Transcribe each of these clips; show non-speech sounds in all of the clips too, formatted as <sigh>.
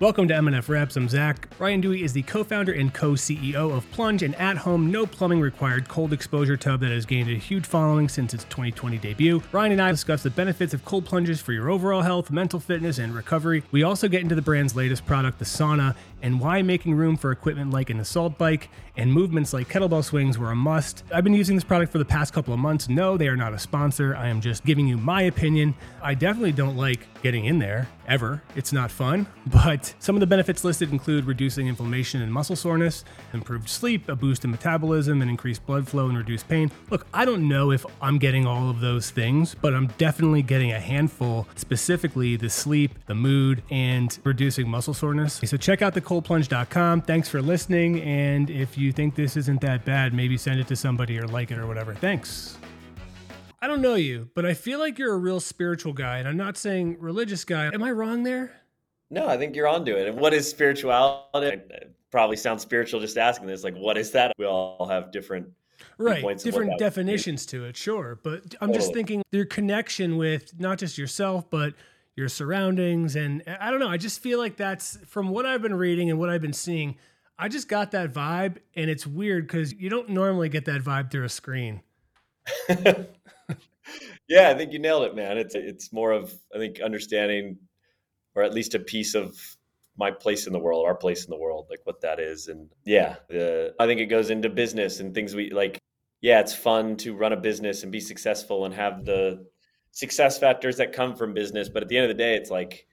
Welcome to MNF Reps. I'm Zack. Ryan Duey is the co founder and co CEO of Plunge, an at home, no plumbing required cold exposure tub that has gained a huge following since its 2020 debut. Ryan and I discuss the benefits of cold plunges for your overall health, mental fitness, and recovery. We also get into the brand's latest product, the sauna, and why making room for equipment like an assault bike and movements like kettlebell swings were a must. I've been using this product for the past couple of months. No, they are not a sponsor. I am just giving you my opinion. I definitely don't like getting in there ever. It's not fun, <laughs> but some of the benefits listed include reducing inflammation and muscle soreness, improved sleep, a boost in metabolism, and increased blood flow and reduced pain. Look, I don't know if I'm getting all of those things, but I'm definitely getting a handful, specifically the sleep, the mood, and reducing muscle soreness. So check out thecoldplunge.com. Thanks for listening. And if you think this isn't that bad, maybe send it to somebody or like it or whatever. Thanks. I don't know you, but I feel like you're a real spiritual guy, and I'm not saying religious guy. Am I wrong there? No, I think you're onto it. And what is spirituality? It probably sounds spiritual just asking this. Like, what is that? We all have different right different definitions to it sure but i'm just thinking your connection with not just yourself but your surroundings and uh, i don't know i just feel like that's from what i've been reading and what i've been seeing i just got that vibe and it's weird because you don't normally get that vibe through a screen <laughs> yeah i think you nailed it man it's it's more of i think understanding or at least a piece of my place in the world, our place in the world, like what that is. And yeah, the, I think it goes into business and things we like. Yeah, it's fun to run a business and be successful and have the success factors that come from business. But at the end of the day, it's like,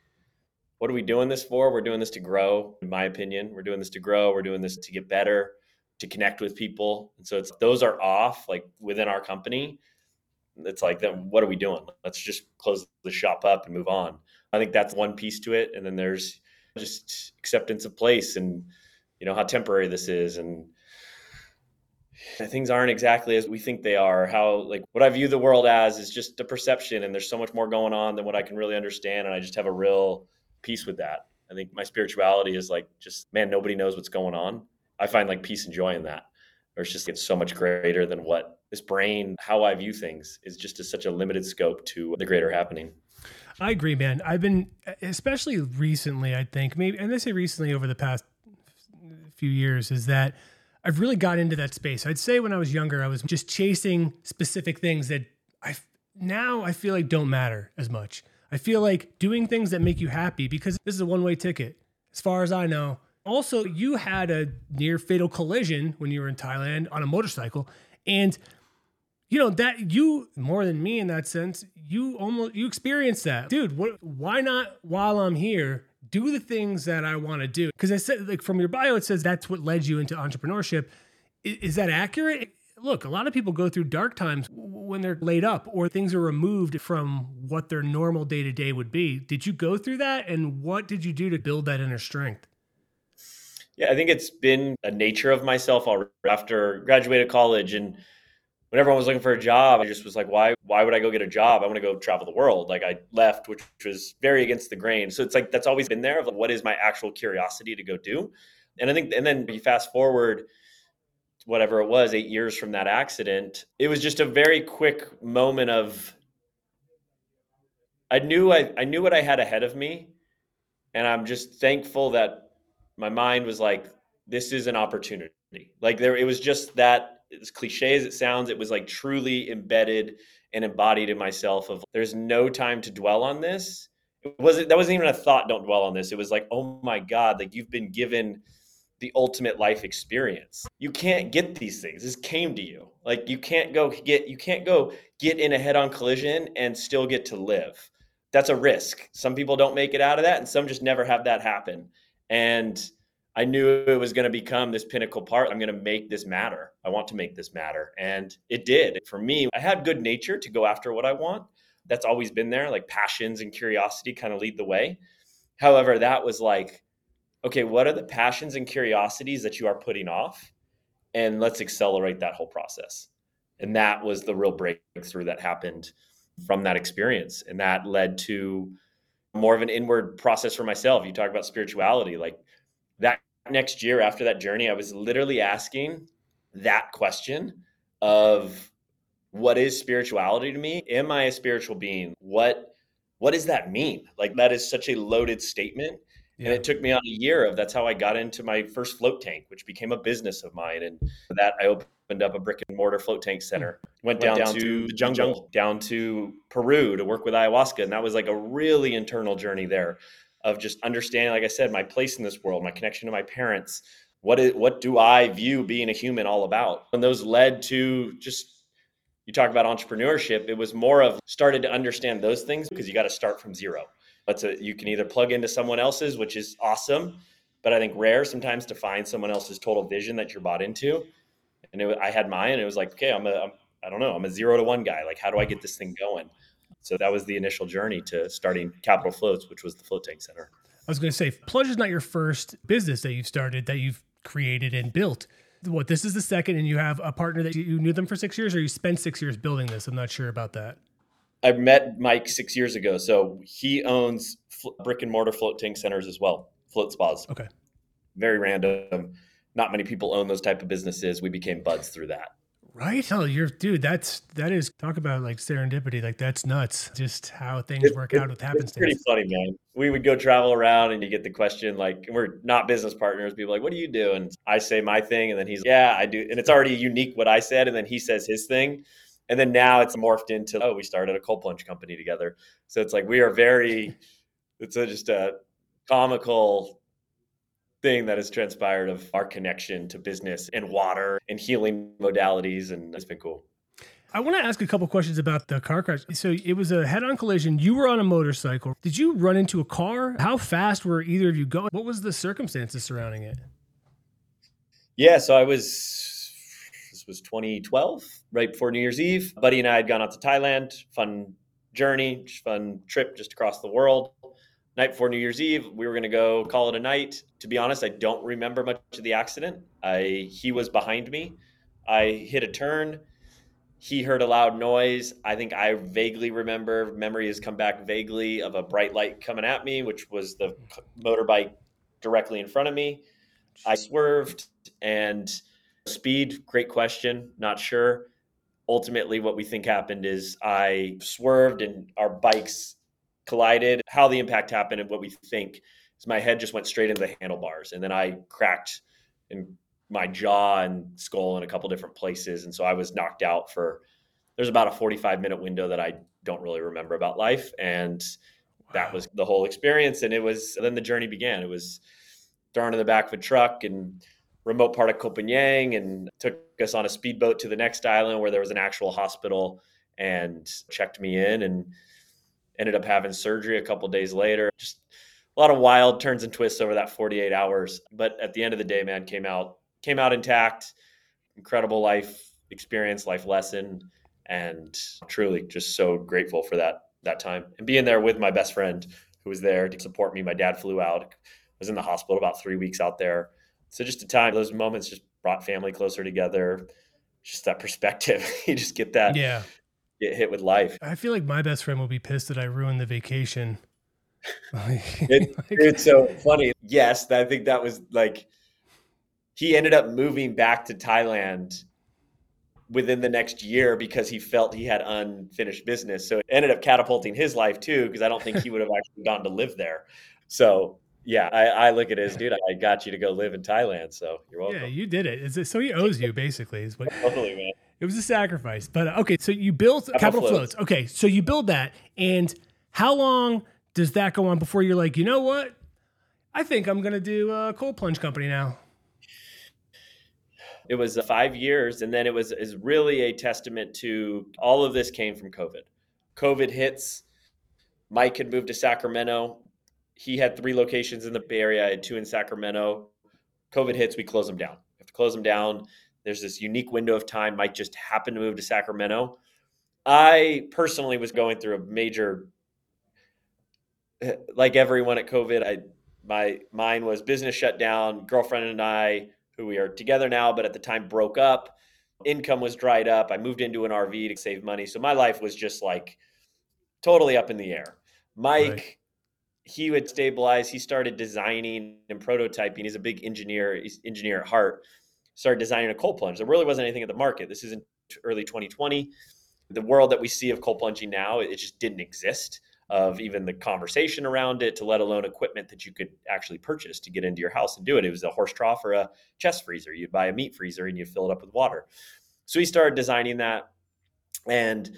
what are we doing this for? We're doing this to grow, in my opinion. We're doing this to grow. We're doing this to get better, to connect with people. And so it's those are off like within our company. It's like, then what are we doing? Let's just close the shop up and move on. I think that's one piece to it. And then there's just acceptance of place and, you know, how temporary this is. And things aren't exactly as we think they are. How, like, what I view the world as is just a perception. And there's so much more going on than what I can really understand. And I just have a real peace with that. I think my spirituality is like, just, man, nobody knows what's going on. I find like peace and joy in that. Or it's just it's so much greater than what this brain, how I view things, is just a, such a limited scope to the greater happening. I agree, man. I've been, especially recently, I think, maybe, and I say recently over the past few years, is that I've really got into that space. I'd say when I was younger, I was just chasing specific things that I now I feel like don't matter as much. I feel like doing things that make you happy because this is a one way ticket, as far as I know. Also, you had a near fatal collision when you were in Thailand on a motorcycle. And you know that you more than me in that sense you almost you experience that. Dude what why not while i'm here do the things that i want to do? Because i said like from your bio it says that's what led you into entrepreneurship. Is, is, that accurate? Look a lot of people go through dark times when they're laid up or things are removed from what their normal day to day would be. Did you go through that? And what did you do to build that inner strength? Yeah i think it's been a nature of myself after graduated college and when everyone was looking for a job, I just was like, why why would I go get a job? I want to go travel the world. Like I left, which was very against the grain. So it's like that's always been there of like, what is my actual curiosity to go do? And I think and then you fast forward whatever it was, eight years from that accident, it was just a very quick moment of I knew I, I knew what I had ahead of me. And I'm just thankful that my mind was like, this is an opportunity. Like there it was just that as cliche as it sounds, it was like truly embedded and embodied in myself of there's no time to dwell on this. It wasn't that wasn't even a thought, don't dwell on this. It was like, oh my God, like you've been given the ultimate life experience. You can't get these things. This came to you. Like you can't go get you can't go get in a head-on collision and still get to live. That's a risk. Some people don't make it out of that and some just never have that happen. And I knew it was going to become this pinnacle part. I'm going to make this matter. I want to make this matter. And it did. For me, I had good nature to go after what I want. That's always been there. Like passions and curiosity kind of lead the way. However, that was like, okay, what are the passions and curiosities that you are putting off? And let's accelerate that whole process. And that was the real breakthrough that happened from that experience. And that led to more of an inward process for myself. You talk about spirituality, like that next year after that journey, I was literally asking that question of what is spirituality to me? Am I a spiritual being? What what does that mean? Like that is such a loaded statement. Yeah. And it took me on a year of that's how I got into my first float tank, which became a business of mine. And that I opened up a brick and mortar float tank hmm. center. Went, down, down, to the jungle, jungle, down to Peru to work with ayahuasca. And that was like a really internal journey there of just understanding, like I said, my place in this world, my connection to my parents. What is what do I view being a human all about? And those led to just you talk about entrepreneurship. It was more of started to understand those things because you got to start from zero that's uh, a you can either plug into someone else's, which is awesome, but I think rare sometimes to find someone else's total vision that you're bought into. And it, I had mine, and it was like, okay, I'm a, I'm, I don't know, I'm a zero to one guy. Like, how do I get this thing going? So that was the initial journey to starting Capital Floats, which was the float tank center. I was going to say, Plunge is not your first business that you've started, that you've created and built. What this is the second, and you have a partner that you knew them for six years, or you spent six years building this. I'm not sure about that. I met Mike six years ago, so he owns brick and mortar float tank centers as well, float spas. Okay, very random. Not many people own those type of businesses. We became buds through that. Right? Oh, you're dude. That's that is talk about like serendipity. Like that's nuts. Just how things it's, work out with happenstance. It's pretty funny, man. We would go travel around, and you get the question like, "We're not business partners." People like, "What do you do?" And I say my thing, and then he's, "Yeah, I do." And it's already unique what I said, and then he says his thing and then now it's morphed into oh we started a cold plunge company together so it's like we are very it's a, just a comical thing that has transpired of our connection to business and water and healing modalities and it's been cool I want to ask a couple questions about the car crash. So it was a head-on collision. You were on a motorcycle. Did you run into a car? How fast were either of you going? What was the circumstances surrounding it? Yeah, so I was this was 2012, right before New Year's Eve. Buddy and I had gone out to Thailand, fun journey, fun trip just across the world. Night before New Year's Eve, we were going to go call it a night. To be honest, I don't remember much of the accident. I he was behind me. I hit a turn. He heard a loud noise. I think I vaguely remember. Memory has come back vaguely of a bright light coming at me, which was the motorbike directly in front of me. I swerved and Speed, great question. Not sure. Ultimately, what we think happened is I swerved and our bikes collided. How the impact happened and what we think is my head just went straight into the handlebars. And then I cracked in my jaw and skull in a couple different places. And so I was knocked out for there's about a 45 minute window that I don't really remember about life. And that was the whole experience. And it was then the journey began. It was thrown in the back of a truck and remote part of Phangan and took us on a speedboat to the next island where there was an actual hospital and checked me in and ended up having surgery a couple days later. Just a lot of wild turns and twists over that 48 hours. But at the end of the day, man, came out came out intact. Incredible life experience, life lesson, and truly just so grateful for that that time and being there with my best friend who was there to support me. My dad flew out. Was in the hospital about three weeks out there so just a time, those moments just brought family closer together. Just that perspective. <laughs> you just get that. Yeah. Get hit with life. I feel like my best friend will be pissed that I ruined the vacation. <laughs> it, <laughs> it's so funny. Yes, I think that was like he ended up moving back to Thailand within the next year because he felt he had unfinished business. So it ended up catapulting his life too, because I don't think he would have actually gone to live there. So yeah, I, I, look at it as, dude, I got you to go live in Thailand, so you're welcome. Yeah, you did it. Is it. so he owes you, basically. Is what, <laughs> totally, man. It was a sacrifice, but uh, okay. So you built Capital, Capital floats. floats. Okay, so you build that, and how long does that go on before you're like, you know what? I think I'm gonna do a cold plunge company now. It was uh, five years, and then it was is really a testament to all of this came from COVID. COVID hits. Mike had moved to Sacramento he had three locations in the Bay Area. I had two in Sacramento. COVID hits, we close them down. We have to close them down. There's this unique window of time. Mike just happened to move to Sacramento. I personally was going through a major, <sighs> like everyone at COVID. I my mine was business shut down. Girlfriend and I, who we are together now, but at the time broke up. Income was dried up. I moved into an RV to save money, so my life was just like totally up in the air. Mike. Right he would stabilize. He started designing and prototyping. He's a big engineer. He's engineer at heart. Started designing a cold plunge. There really wasn't anything at the market. This is in early 2020. The world that we see of cold plunging now, it just didn't exist. of even the conversation around it to let alone equipment that you could actually purchase to get into your house and do it. It was a horse trough or a chest freezer. You'd buy a meat freezer and you fill it up with water. So he started designing that. And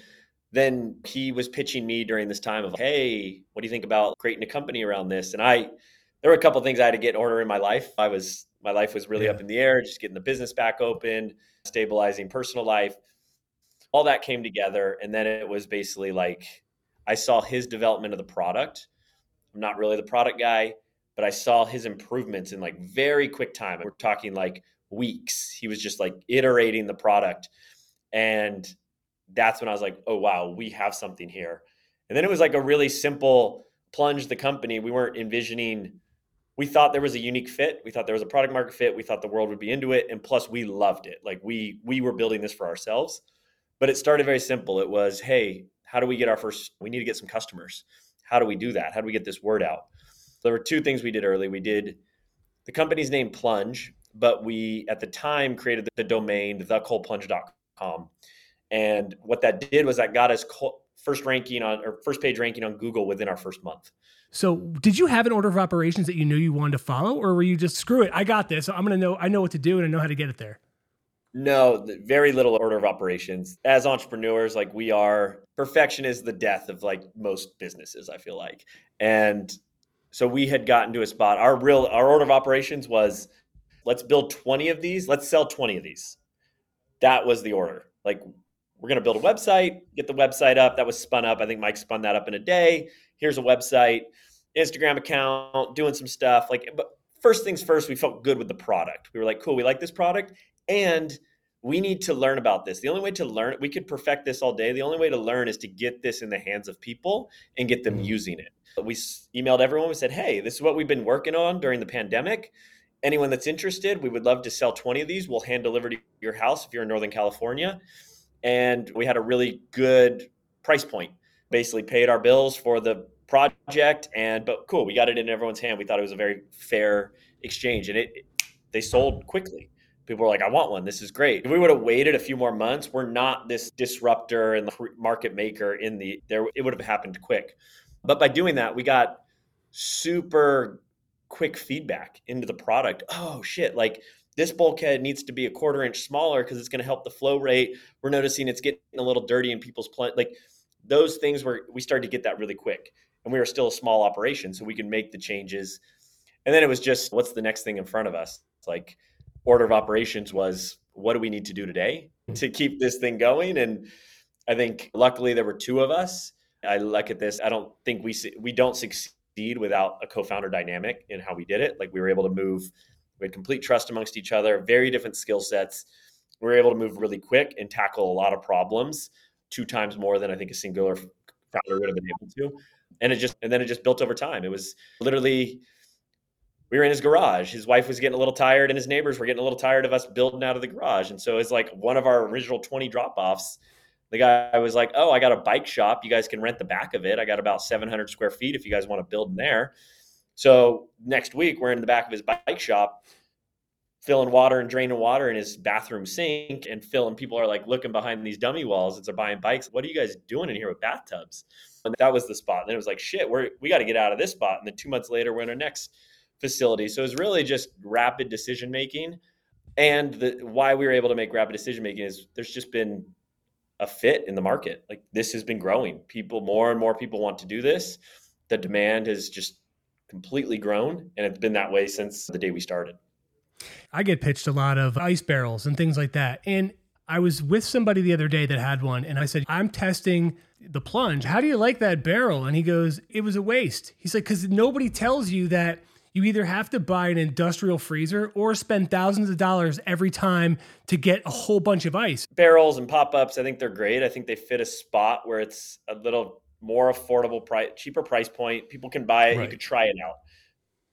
then he was pitching me during this time of, hey, what do you think about creating a company around this? And I, there were a couple things I had to get in order in my life. I was, my life was really yeah. up in the air, just getting the business back open, stabilizing personal life. All that came together. And then it was basically like, I saw his development of the product. I'm not really the product guy, but I saw his improvements in like very quick time. We're talking like weeks. He was just like iterating the product. And that's when I was like, oh, wow, we have something here. And then it was like a really simple plunge the company. We weren't envisioning, we thought there was a unique fit. We thought there was a product market fit. We thought the world would be into it. And plus we loved it. Like we we were building this for ourselves. But it started very simple. It was, hey, how do we get our first we need to get some customers. How do we do that? How do we get this word out? There were two things we did early. We did the company's name Plunge, but we at the time created the domain thecoldplunge.com and what that did was that got us first ranking on or first page ranking on Google within our first month. So, did you have an order of operations that you knew you wanted to follow, or were you just screw it? I got this. I'm going to know. I know what to do, and I know how to get it there. No, very little order of operations. As entrepreneurs, like we are, perfection is the death of like most businesses. I feel like, and so we had gotten to a spot. Our real our order of operations was, let's build 20 of these. Let's sell 20 of these. That was the order. Like we're going to build a website, get the website up. That was spun up. I think Mike spun that up in a day. Here's a website, Instagram account, doing some stuff. Like, but first things first, we felt good with the product. We were like, cool, we like this product. And we need to learn about this. The only way to learn, we could perfect this all day. The only way to learn is to get this in the hands of people and get them mm-hmm. using it. We emailed everyone. We said, hey, this is what we've been working on during the pandemic. Anyone that's interested, we would love to sell 20 of these. We'll hand deliver to your house if you're in Northern California and we had a really good price point. Basically, paid our bills for the project, and but cool, we got it in everyone's hand. We thought it was a very fair exchange, and it, they sold quickly. People were like, "I want one. This is great." If we would have waited a few more months, we're not this disruptor and market maker in the there. It would have happened quick, but by doing that, we got super quick feedback into the product. Oh shit! Like this bulkhead needs to be a quarter inch smaller because it's going to help the flow rate. We're noticing it's getting a little dirty in people's plant. Like those things where we started to get that really quick. And we were still a small operation, so we could make the changes. And then it was just what's the next thing in front of us? It's like order of operations was what do we need to do today to keep this thing going? And I think luckily there were two of us. I look at this. I don't think we we don't succeed without a co-founder dynamic in how we did it. Like we were able to move we had complete trust amongst each other, very different skill sets. We were able to move really quick and tackle a lot of problems two times more than I think a singular founder would have been able to. And it just and then it just built over time. It was literally we were in his garage. His wife was getting a little tired, and his neighbors were getting a little tired of us building out of the garage. And so it's like one of our original 20 drop offs. The guy was like, Oh, I got a bike shop. You guys can rent the back of it. I got about 700 square feet if you guys want to build in there. So next week, we're in the back of his bike shop, filling water and draining water in his bathroom sink, and filling. People are like looking behind these dummy walls as they're buying bikes. What are you guys doing in here with bathtubs? And that was the spot. And then it was like, shit, we're we got to get out of this spot. And then two months later, we're in our next facility. So it was really just rapid decision making. And the, why we were able to make rapid decision making is there's just been a fit in the market. Like this has been growing. People, more and more people want to do this. The demand has just completely grown. And it's been that way since the day we started. I get pitched a lot of ice barrels and things like that. And I was with somebody the other day that had one, and I said, I'm testing the plunge. How do you like that barrel? And he goes, It was a waste. He's like, Because nobody tells you that you either have to buy an industrial freezer or spend thousands of dollars every time to get a whole bunch of ice. Barrels and pop ups, I think they're great. I think they fit a spot where it's a little more affordable price, cheaper price point. People can buy it. Right. You could try it out.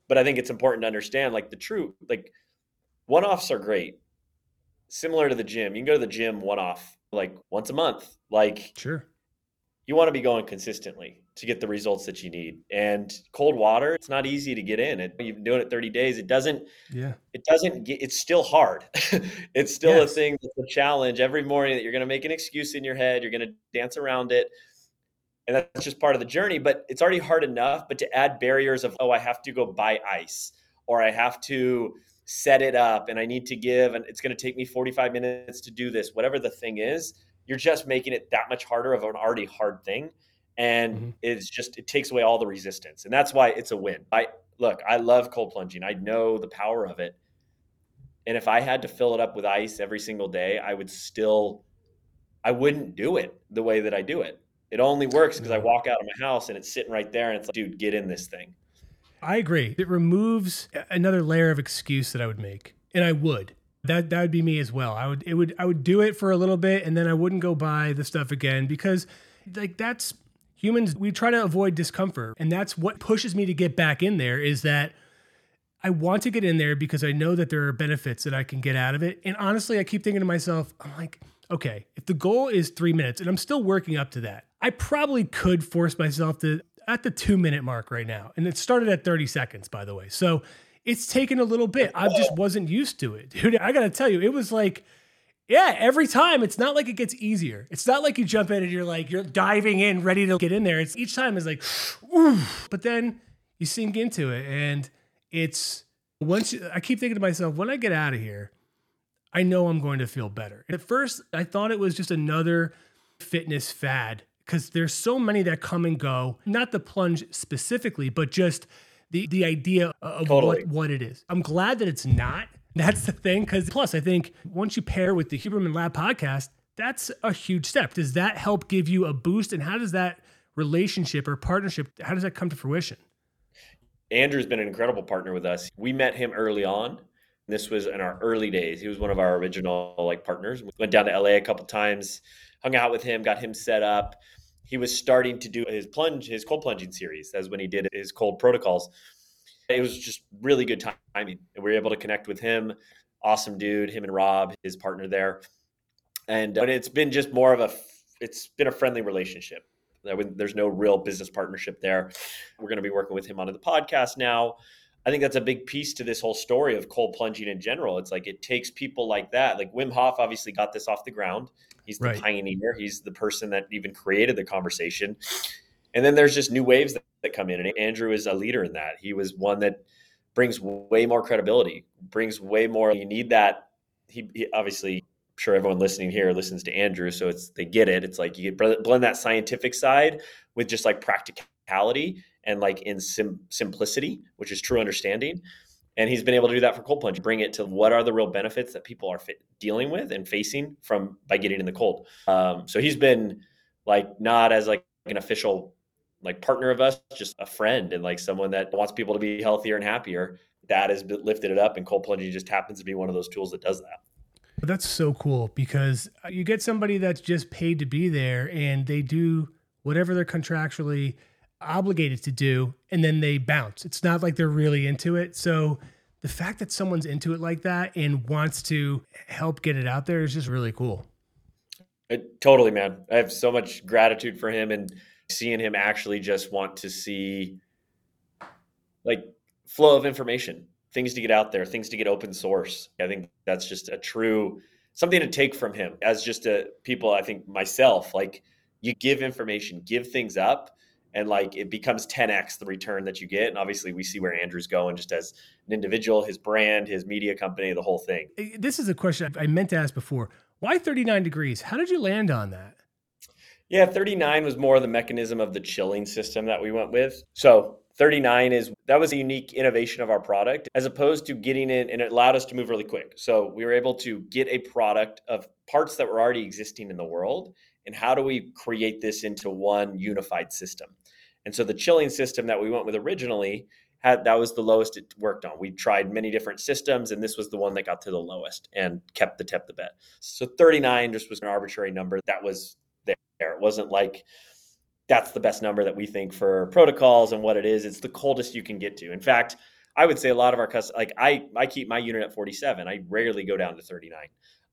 But I think it's important to understand like the true, like one offs are great. Similar to the gym. You can go to the gym one off like once a month. Like, sure. You want to be going consistently to get the results that you need. And cold water, it's not easy to get in. It, you've been doing it 30 days. It doesn't, yeah, it doesn't get, it's still hard. <laughs> it's still yes. a thing that's a challenge every morning that you're going to make an excuse in your head. You're going to dance around it and that's just part of the journey. But it's already hard enough. But to add barriers of oh, I have to go buy ice, or I have to set it up, and I need to give, and it's going to take me 45 minutes to do this. Whatever the thing is, you're just making it that much harder of an already hard thing, and mm-hmm. it's just it takes away all the resistance, and that's why it's a win. I look, I love cold plunging. I know the power of it. And if I had to fill it up with ice every single day, I would still I wouldn't do it the way that I do it. It only works because I walk out of my house and it's sitting right there and it's like, dude, get in this thing. I agree. It removes another layer of excuse that I would make. And I would. That that would be me as well. I would it would I would do it for a little bit and then I wouldn't go buy the stuff again because like that's humans we try to avoid discomfort and that's what pushes me to get back in there is that I want to get in there because I know that there are benefits that I can get out of it. And honestly, I keep thinking to myself, I'm like, okay, if the goal is three minutes and I'm still working up to that, I probably could force myself to at the two minute mark right now. And it started at 30 seconds, by the way. So it's taken a little bit. I just wasn't used to it. Dude, I gotta tell you, it was like, yeah, every time it's not like it gets easier. It's not like you jump in and you're like, you're diving in, ready to get in there. It's each time is like, ooh. But then you sink into it and it's once you, I keep thinking to myself, when I get out of here, I know I'm going to feel better. At first, I thought it was just another fitness fad because there's so many that come and go. Not the plunge specifically, but just the the idea of totally. what what it is. I'm glad that it's not. <laughs> That's the thing. Because plus, I think once you pair with the Huberman Lab podcast, that's a huge step. Does that help give you a boost? And how does that relationship or partnership? How does that come to fruition? Andrew's been an incredible partner with us. We met him early on. This was in our early days. He was one of our original like partners. We went down to LA a couple times, hung out with him, got him set up. He was starting to do his plunge, his cold plunging series. That's when he did his cold protocols. It was just really good timing. We were able to connect with him. Awesome dude, him and Rob, his partner there. And uh, but it's been just more of a it's been a friendly relationship. There's no real business partnership there. We're going to be working with him on the podcast now. I think that's a big piece to this whole story of cold plunging in general. It's like it takes people like that. Like Wim Hof obviously got this off the ground. He's the right. pioneer. He's the person that even created the conversation. And then there's just new waves that, that come in. And Andrew is a leader in that. He was one that brings way more credibility, brings way more. You need that. He, he obviously sure everyone listening here listens to Andrew, so it's they get it. It's like you blend that scientific side with just like practicality and like in sim- simplicity, which is true understanding. And he's been able to do that for cold plunge, bring it to what are the real benefits that people are fit, dealing with and facing from by getting in the cold. Um, so he's been like not as like an official like partner of us, just a friend and like someone that wants people to be healthier and happier. That has lifted it up, and cold plunging just happens to be one of those tools that does that. That's so cool because you get somebody that's just paid to be there and they do whatever they're contractually obligated to do and then they bounce. It's not like they're really into it. So the fact that someone's into it like that and wants to help get it out there is just really cool. It, totally, man. I have so much gratitude for him and seeing him actually just want to see like flow of information things to get out there, things to get open source. I think that's just a true something to take from him as just a people. I think myself, like you give information, give things up, and like it becomes 10x the return that you get. And obviously, we see where Andrew's going just as an individual, his brand, his media company, the whole thing. Eh, this is a question I meant to ask before. Why 39 degrees? How did you land on that? Yeah, 39 was more the mechanism of the chilling system that we went with. So 39 is that was a unique innovation of our product as opposed to getting in and it allowed us to move really quick. So we were able to get a product of parts that were already existing in the world and how do we create this into one unified system? And so the chilling system that we went with originally had that was the lowest it worked on. We tried many different systems and this was the one that got to the lowest and kept the tip the bet. So 39 just was an arbitrary number that was there. It wasn't like that's the best number that we think for protocols and what it is. It's the coldest you can get to. In fact, I would say a lot of our customers, like I, I keep my unit at 47. I rarely go down to 39.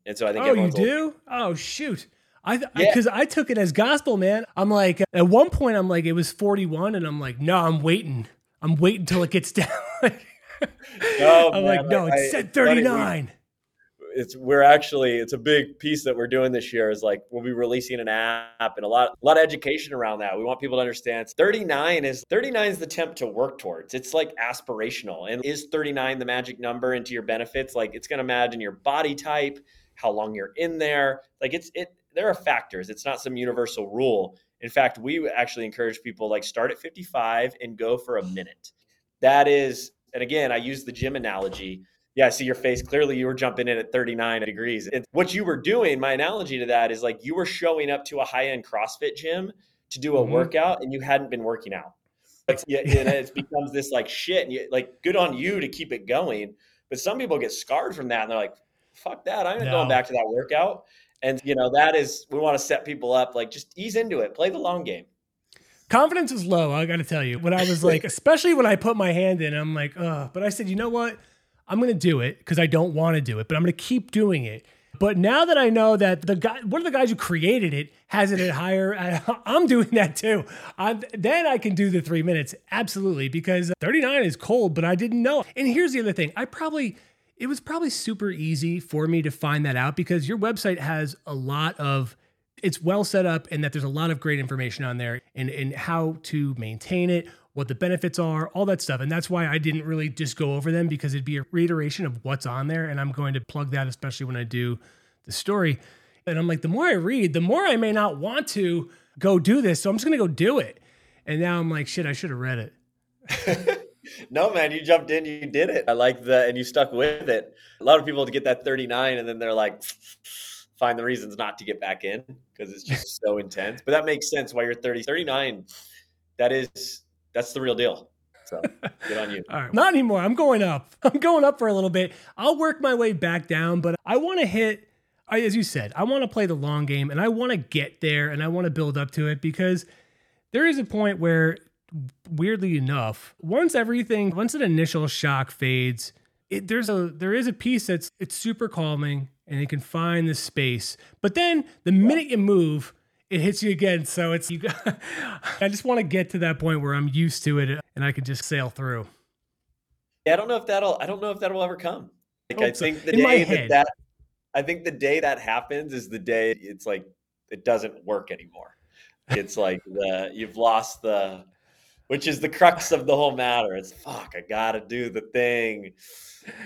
And so I think, oh, you do? Oh, shoot. I, because yeah. I, I took it as gospel, man. I'm like, at one point, I'm like, it was 41, and I'm like, no, I'm waiting. I'm waiting until it gets <laughs> down. no, I'm man, like, no, it said 39 it's we're actually it's a big piece that we're doing this year is like we'll be releasing an app and a lot a lot of education around that. We want people to understand 39 is 39 is the temp to work towards. It's like aspirational. And is 39 the magic number into your benefits? Like it's going to imagine your body type, how long you're in there. Like it's it there are factors. It's not some universal rule. In fact, we actually encourage people like start at 55 and go for a minute. That is, and again, I use the gym analogy. Yeah, I see your face. Clearly, you were jumping in at 39 degrees. And what you were doing, my analogy to that is like you were showing up to a high end CrossFit gym to do a mm-hmm. workout and you hadn't been working out. Like, <laughs> yeah, and it becomes this like shit. And you, like, good on you to keep it going. But some people get scarred from that and they're like, fuck that. I'm no. going back to that workout. And you know, that is we want to set people up like just ease into it, play the long game. Confidence is low, I gotta tell you. When I was like, <laughs> especially when I put my hand in, I'm like, oh, but I said, you know what? I'm gonna do it because I don't want to do it, but I'm gonna keep doing it. But now that I know that the guy, one of the guys who created it has it at higher, <laughs> I'm doing that too. I'm, then I can do the three minutes. Absolutely. Because 39 is cold, but I didn't know. And here's the other thing I probably, it was probably super easy for me to find that out because your website has a lot of it's well set up and that there's a lot of great information on there and, and how to maintain it, what the benefits are, all that stuff. And that's why I didn't really just go over them because it'd be a reiteration of what's on there. And I'm going to plug that, especially when I do the story. And I'm like, the more I read, the more I may not want to go do this. So I'm just going to go do it. And now I'm like, shit, I should have read it. <laughs> no, man, you jumped in, you did it. I like the, and you stuck with it. A lot of people to get that 39 and then they're like, find the reasons not to get back in because it's just so <laughs> intense. But that makes sense why you're 30, 39. That is, that's the real deal. So good on you. <laughs> All right. Not anymore. I'm going up. <laughs> I'm going up for a little bit. I'll work my way back down, but I want to hit, as you said, I want to play the long game and I want to get there and I want to build up to it because there is a point where weirdly enough, once everything, once an initial shock fades, it, there's a there is a piece that's it's super calming and you can find the space. But then the minute you move, it hits you again. So it's you. Got, <laughs> I just want to get to that point where I'm used to it and I can just sail through. Yeah, I don't know if that'll. I don't know if that'll ever come. Like I, I think so. the In day that, that I think the day that happens is the day it's like it doesn't work anymore. It's like the you've lost the which is the crux of the whole matter. It's fuck, I gotta do the thing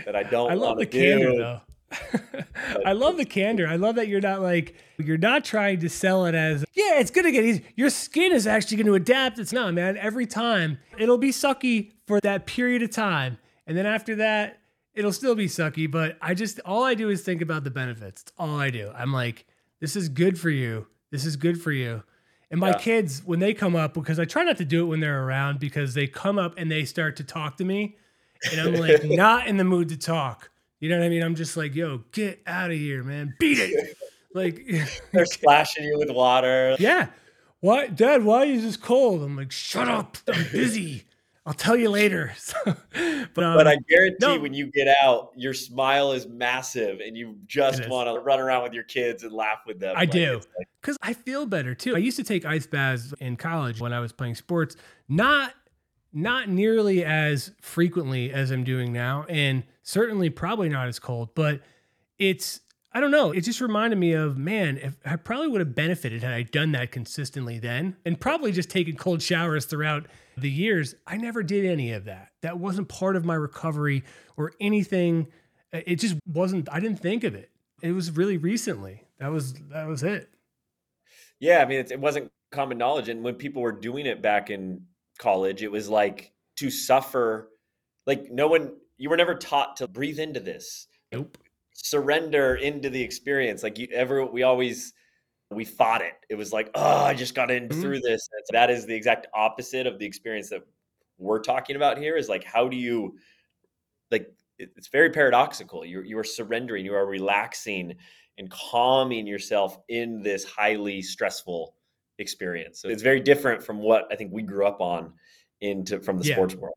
that I don't. I love the do. candor though. <laughs> I love the candor. I love that you're not like you're not trying to sell it as yeah, it's gonna get easy. Your skin is actually going to adapt. It's not, man. Every time it'll be sucky for that period of time, and then after that, it'll still be sucky. But I just all I do is think about the benefits. It's all I do. I'm like, this is good for you. This is good for you. And my yeah. kids, when they come up, because I try not to do it when they're around, because they come up and they start to talk to me, and I'm like <laughs> not in the mood to talk. You know what I mean? I'm just like, yo, get out of here, man. Beat it. like <laughs> they're splashing you with water. Yeah. Why, Dad? Why is this cold? I'm like, shut up. I'm busy. I'll tell you later. <laughs> but, um, but I guarantee no. when you get out, your smile is massive and you just want to run around with your kids and laugh with them. I like, do. Because like- I feel better too. I used to take ice baths in college when I was playing sports, not not nearly as frequently as I'm doing now, and certainly probably not as cold, but it's I don't know. It just reminded me of man. If I probably would have benefited had I done that consistently then, and probably just taken cold showers throughout the years. I never did any of that. That wasn't part of my recovery or anything. It just wasn't. I didn't think of it. It was really recently. That was that was it. Yeah, I mean, it, it wasn't common knowledge, and when people were doing it back in college, it was like to suffer. Like no one, you were never taught to breathe into this. Nope surrender into the experience. Like you ever, we always we fought it. It was like, oh, I just got in mm-hmm. through this. And that is the exact opposite of the experience that we're talking about here. Is like, how do you like? It's very paradoxical. You you are surrendering. You are relaxing and calming yourself in this highly stressful experience. So it's very different from what I think we grew up on into from the yeah. sports world.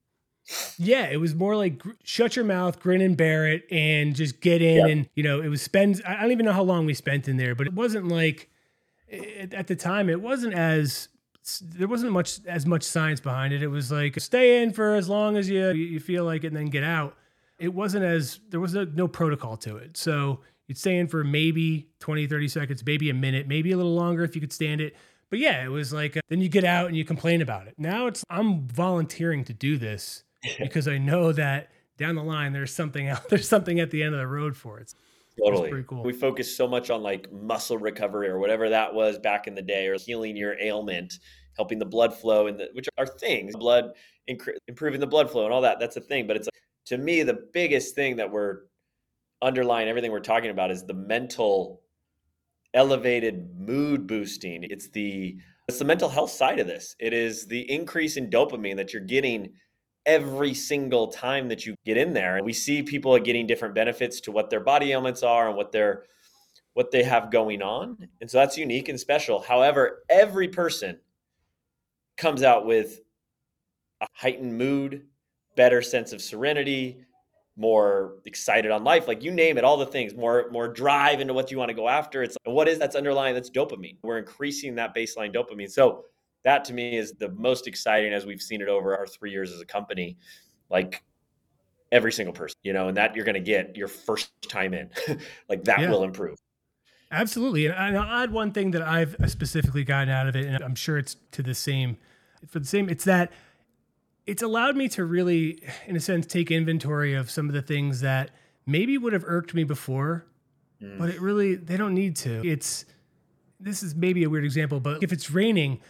Yeah, it was more like shut your mouth, grin and bear it, and just get in. Yep. And you know, it was spend. I don't even know how long we spent in there, but it wasn't like at the time. It wasn't as there wasn't much as much science behind it. It was like stay in for as long as you you feel like it, and then get out. It wasn't as there was no, no protocol to it. So You'd stay in for maybe 20, 30 seconds, maybe a minute, maybe a little longer if you could stand it. But yeah, it was like, uh, then you get out and you complain about it. Now it's, I'm volunteering to do this <laughs> because I know that down the line, there's something out, <laughs> there's something at the end of the road for it. Totally. Cool. We focus so much on like muscle recovery or whatever that was back in the day, or healing your ailment, helping the blood flow, and which are things, blood improving the blood flow and all that. That's a thing. But it's to me the biggest thing that we're underlying everything we're talking about is the mental elevated mood boosting. It's the it's the mental health side of this. It is the increase in dopamine that you're getting every single time that you get in there. And we see people are getting different benefits to what their body ailments are and what they're what they have going on. And so that's unique and special. However, every person comes out with a heightened mood, better sense of serenity, more excited on life like you name it all the things more more drive into what you want to go after it's what is that's underlying that's dopamine we're increasing that baseline dopamine so that to me is the most exciting as we've seen it over our three years as a company like every single person you know and that you're going to get your first time in <laughs> like that yeah. will improve absolutely and i'll add one thing that i've specifically gotten out of it and i'm sure it's to the same for the same it's that it's allowed me to really in a sense take inventory of some of the things that maybe would have irked me before mm. but it really they don't need to it's this is maybe a weird example but if it's raining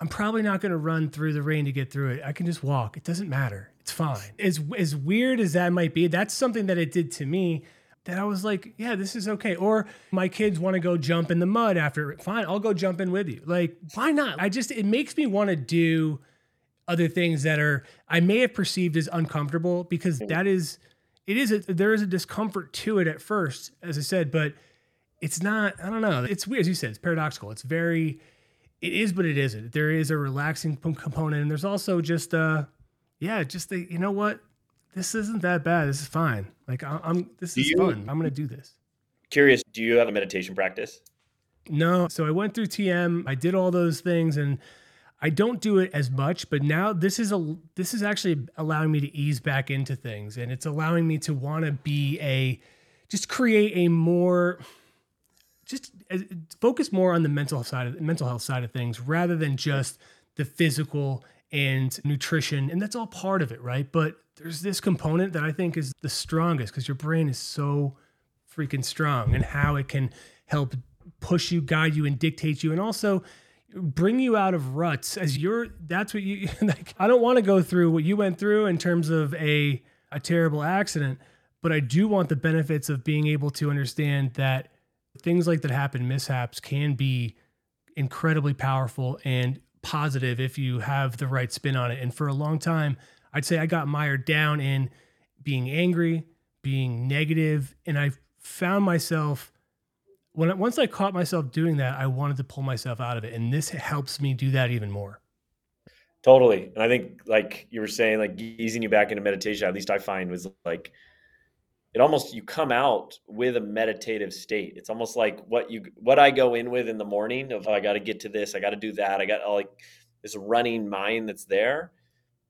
I'm probably not going to run through the rain to get through it. I can just walk. It doesn't matter. It's fine. As as weird as that might be, that's something that it did to me that I was like, yeah, this is okay. Or my kids want to go jump in the mud after. Fine, I'll go jump in with you. Like, why not? I just it makes me want to do other things that are I may have perceived as uncomfortable because that is it is a, there is a discomfort to it at first, as I said, but it's not. I don't know. It's weird, as you said. It's paradoxical. It's very it is, but it isn't. There is a relaxing component, and there's also just uh, yeah, just the you know what, this isn't that bad. This is fine. Like I, am this do is you, fun. I'm gonna do this. Curious, do you have a meditation practice? No. So I went through TM. I did all those things, and I don't do it as much. But now this is a this is actually allowing me to ease back into things, and it's allowing me to want to be a just create a more just uh, focus more on the mental side of mental health side of things rather than just the physical and nutrition and that's all part of it right? But there's this component that i think is the strongest because your brain is so freaking strong and how it can help push you guide you and dictate you and also bring you out of ruts as you're that's what you <laughs> like i don't want to go through what you went through in terms of a a terrible accident but i do want the benefits of being able to understand that things like that happen, mishaps can be incredibly powerful and positive if you have the right spin on it. And for a long time, I'd say I got mired down in being angry, being negative, and I found myself when once I caught myself doing that, I wanted to pull myself out of it, and this helps me do that even more. Totally, and I think like you were saying, like easing you back into meditation. At least I find was like it almost you come out with a meditative state. It's almost like what you what i go in with in the morning of oh, i got to get to this i got to do that i got like this running mind that's there.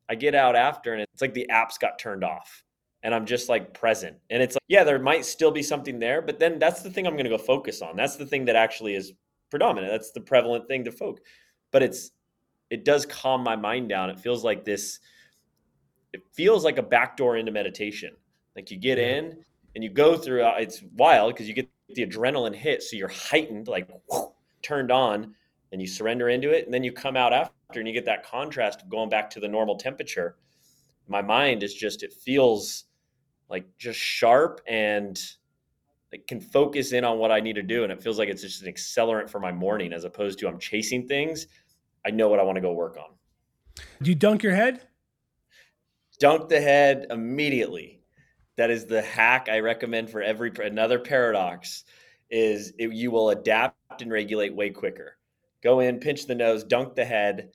I get out after and it's like the apps got turned off and i'm just like present. And it's like yeah there might still be something there but then that's the thing i'm going to go focus on. That's the thing that actually is predominant. That's the prevalent thing to focus but it's it does calm my mind down. It feels like this it feels like a backdoor into meditation like you get in and you go through. Uh, it's wild because you get the adrenaline hit, so you're heightened, like whoosh, turned on, and you surrender into it, and then you come out after, and you get that contrast of going back to the normal temperature. My mind is just it feels like just sharp and it can focus in on what I need to do, and it feels like it's just an accelerant for my morning as opposed to I'm chasing things. I know what I want to go work on. Do you dunk your head? Dunk the head immediately that is the hack I recommend for every another paradox is it, you will adapt and regulate way quicker. Go in, pinch the nose, dunk the head,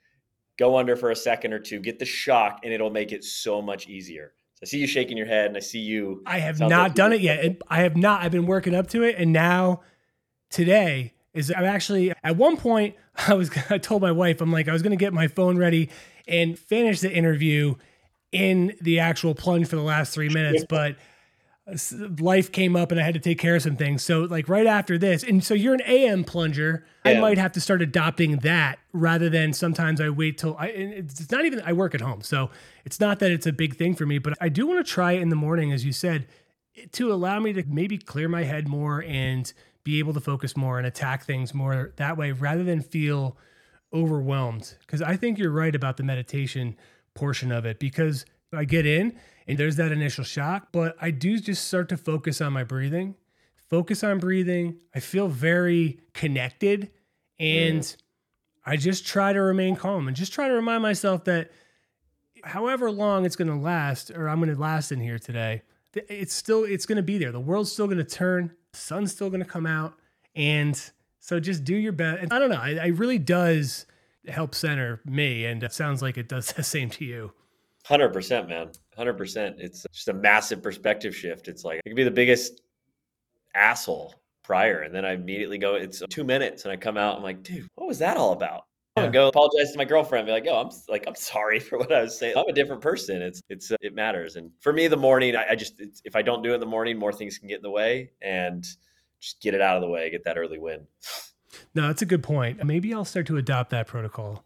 go under for a second or two, get the shock, and it'll make it so much easier. So I see you shaking your head, and I see you. I have not like done it yet. I have not. I've been working up to it, and now today is I'm actually at one point <laughs> I was I told my wife I'm like I was going to get my phone ready and finish the interview in the actual plunge for the last three minutes, but uh, life came up and I had to take care of some things. So like right after this, and so you're an AM plunger. Yeah. I might have to start adopting that rather than sometimes I wait till I. It's not even I work at home, so it's not that it's a big thing for me. But I do want to try it in the morning, as you said, to allow me to maybe clear my head more and be able to focus more and attack things more that way, rather than feel overwhelmed. Because I think you're right about the meditation portion of it. Because I get in and there's that initial shock, but I do just start to focus on my breathing, focus on breathing. I feel very connected and mm. I just try to remain calm and just try to remind myself that however long it's going to last or I'm going to last in here today, it's still it's going to be there. The world's still going to turn, the sun's still going to come out and so just do your best. And I don't know, it, it really does help center me and it sounds like it does <laughs> the same to you. Hundred percent, man. Hundred percent. It's just a massive perspective shift. It's like it could be the biggest asshole prior, and then I immediately go. It's two minutes, and I come out. I'm like, dude, what was that all about? Yeah. go apologize to my girlfriend. Be like, oh, I'm like, I'm <laughs> sorry for what I was saying. I'm a different person. It's it's uh, it matters. And for me, the morning, I, I just if I don't do it in the morning, more things can get in the way, and just get it out of the way, get that early win. <laughs> No, that's a good point. Maybe I'll start to adopt that protocol.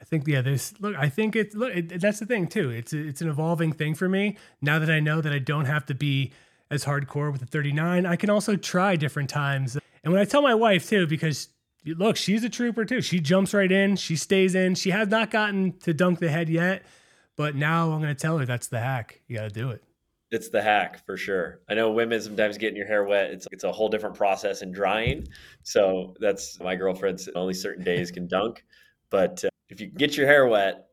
I think yeah, there's look. I think it's look. It, that's the thing too. It's it's an evolving thing for me now that I know that I don't have to be as hardcore with the 39. I can also try different times. And when I tell my wife too, because look, she's a trooper too. She jumps right in. She stays in. She has not gotten to dunk the head yet, but now I'm going to tell her that's the hack. You got to do it. It's the hack for sure. I know women sometimes getting your hair wet. It's it's a whole different process in drying. So that's my girlfriend's only certain days can dunk, but uh, if you get your hair wet,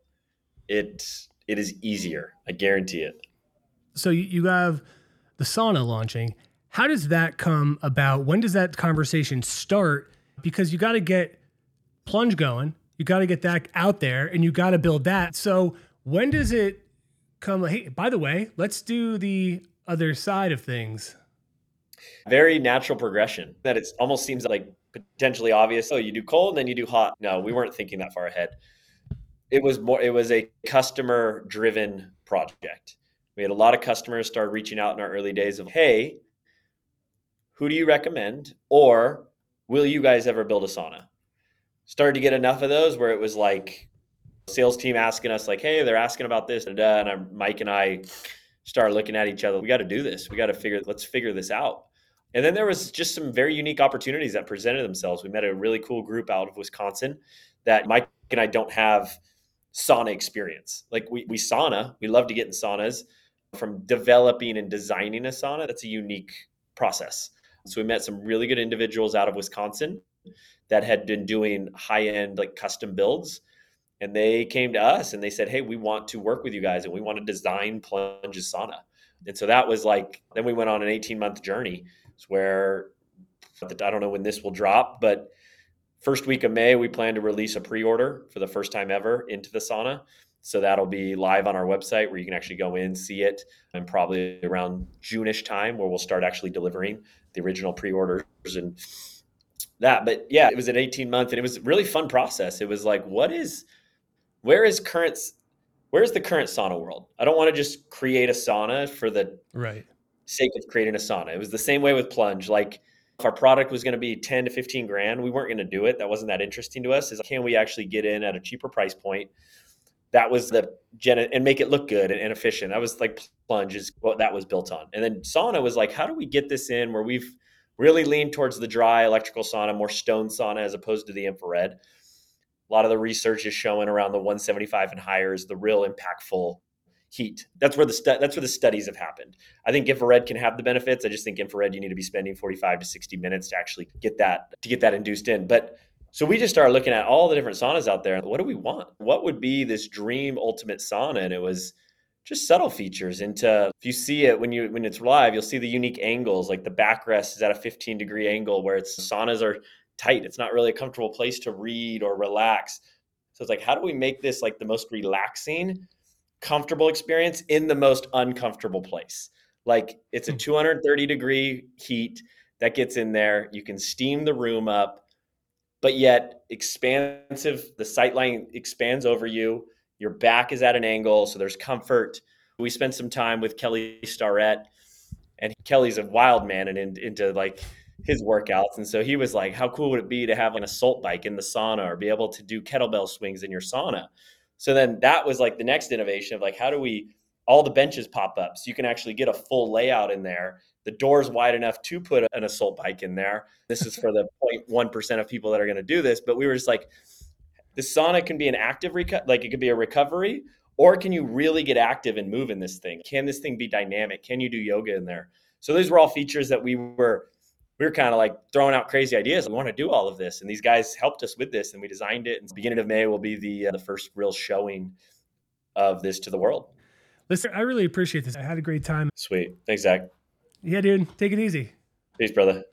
it it is easier. I guarantee it. So you have the sauna launching. How does that come about? When does that conversation start? Because you got to get plunge going. You got to get that out there and you got to build that. So when does it come? Hey, by the way, let's do the other side of things. Very natural progression that it almost seems like potentially obvious. Oh, you do cold, then you do hot. No, we weren't thinking that far ahead. It was more. It was a customer driven project. We had a lot of customers start reaching out in our early days of, hey, who do you recommend, or will you guys ever build a sauna? Started to get enough of those where it was like sales team asking us like, hey, they're asking about this, and, and Mike and I started looking at each other. We got to do this. We got to figure. Let's figure this out. And then there was just some very unique opportunities that presented themselves. We met a really cool group out of Wisconsin that Mike and I don't have sauna experience. Like we, we sauna, we love to get in saunas. From developing and designing a sauna, that's a unique process. So we met some really good individuals out of Wisconsin that had been doing high end like custom builds. And they came to us and they said, Hey, we want to work with you guys and we want to design plunges sauna. And so that was like, then we went on an 18 month journey where I don't know when this will drop, but first week of May, we plan to release a pre order for the first time ever into the sauna. So that'll be live on our website where you can actually go in, see it, and probably around June-ish time where we'll start actually delivering the original pre-orders and that. But yeah, it was an 18 month and it was a really fun process. It was like, what is, where is current, where's the current sauna world? I don't want to just create a sauna for the right sake of creating a sauna. It was the same way with Plunge. Like if our product was going to be 10 to 15 grand, we weren't going to do it. That wasn't that interesting to us. Is can we actually get in at a cheaper price point? That was the gen and make it look good and, and efficient. That was like Plunge is what that was built on. And then sauna was like, how do we get this in where we've really leaned towards the dry electrical sauna, more stone sauna as opposed to the infrared. A lot of the research is showing around the 175 and higher is the real impactful heat. That's where the stu- that's where the studies have happened. I think infrared can have the benefits. I just think infrared you need to be spending 45 to 60 minutes to actually get that to get that induced in. But so we just started looking at all the different saunas out there. What do we want? What would be this dream ultimate sauna? And it was just subtle features into if you see it when you when it's live, you'll see the unique angles. Like the backrest is at a 15 degree angle where it's saunas are tight. It's not really a comfortable place to read or relax. So it's like, how do we make this like the most relaxing comfortable experience in the most uncomfortable place. Like it's a hmm. 230 degree heat that gets in there. You can steam the room up, but yet expansive. The sight line expands over you. Your back is at an angle, so there's comfort. We spent some time with Kelly Starrett and Kelly's a wild man and in, into like his workouts. And so he was like, how cool would it be to have an assault bike in the sauna or be able to do kettlebell swings in your sauna? So then that was like the next innovation of like, how do we, all the benches pop up so you can actually get a full layout in there. The door's wide enough to put an assault bike in there. This is for the <laughs> 0.1% of people that are going to do this. But we were just like, the sauna can be an active, reco- like it could be a recovery, or can you really get active and move in this thing? Can this thing be dynamic? Can you do yoga in there? So those were all features that we were we were kind of like throwing out crazy ideas. We want to do all of this, and these guys helped us with this, and we designed it. And beginning of May will be the uh, the first real showing of this to the world. Listen, I really appreciate this. I had a great time. Sweet, thanks, Zack. Yeah, dude. Take it easy. Peace, brother.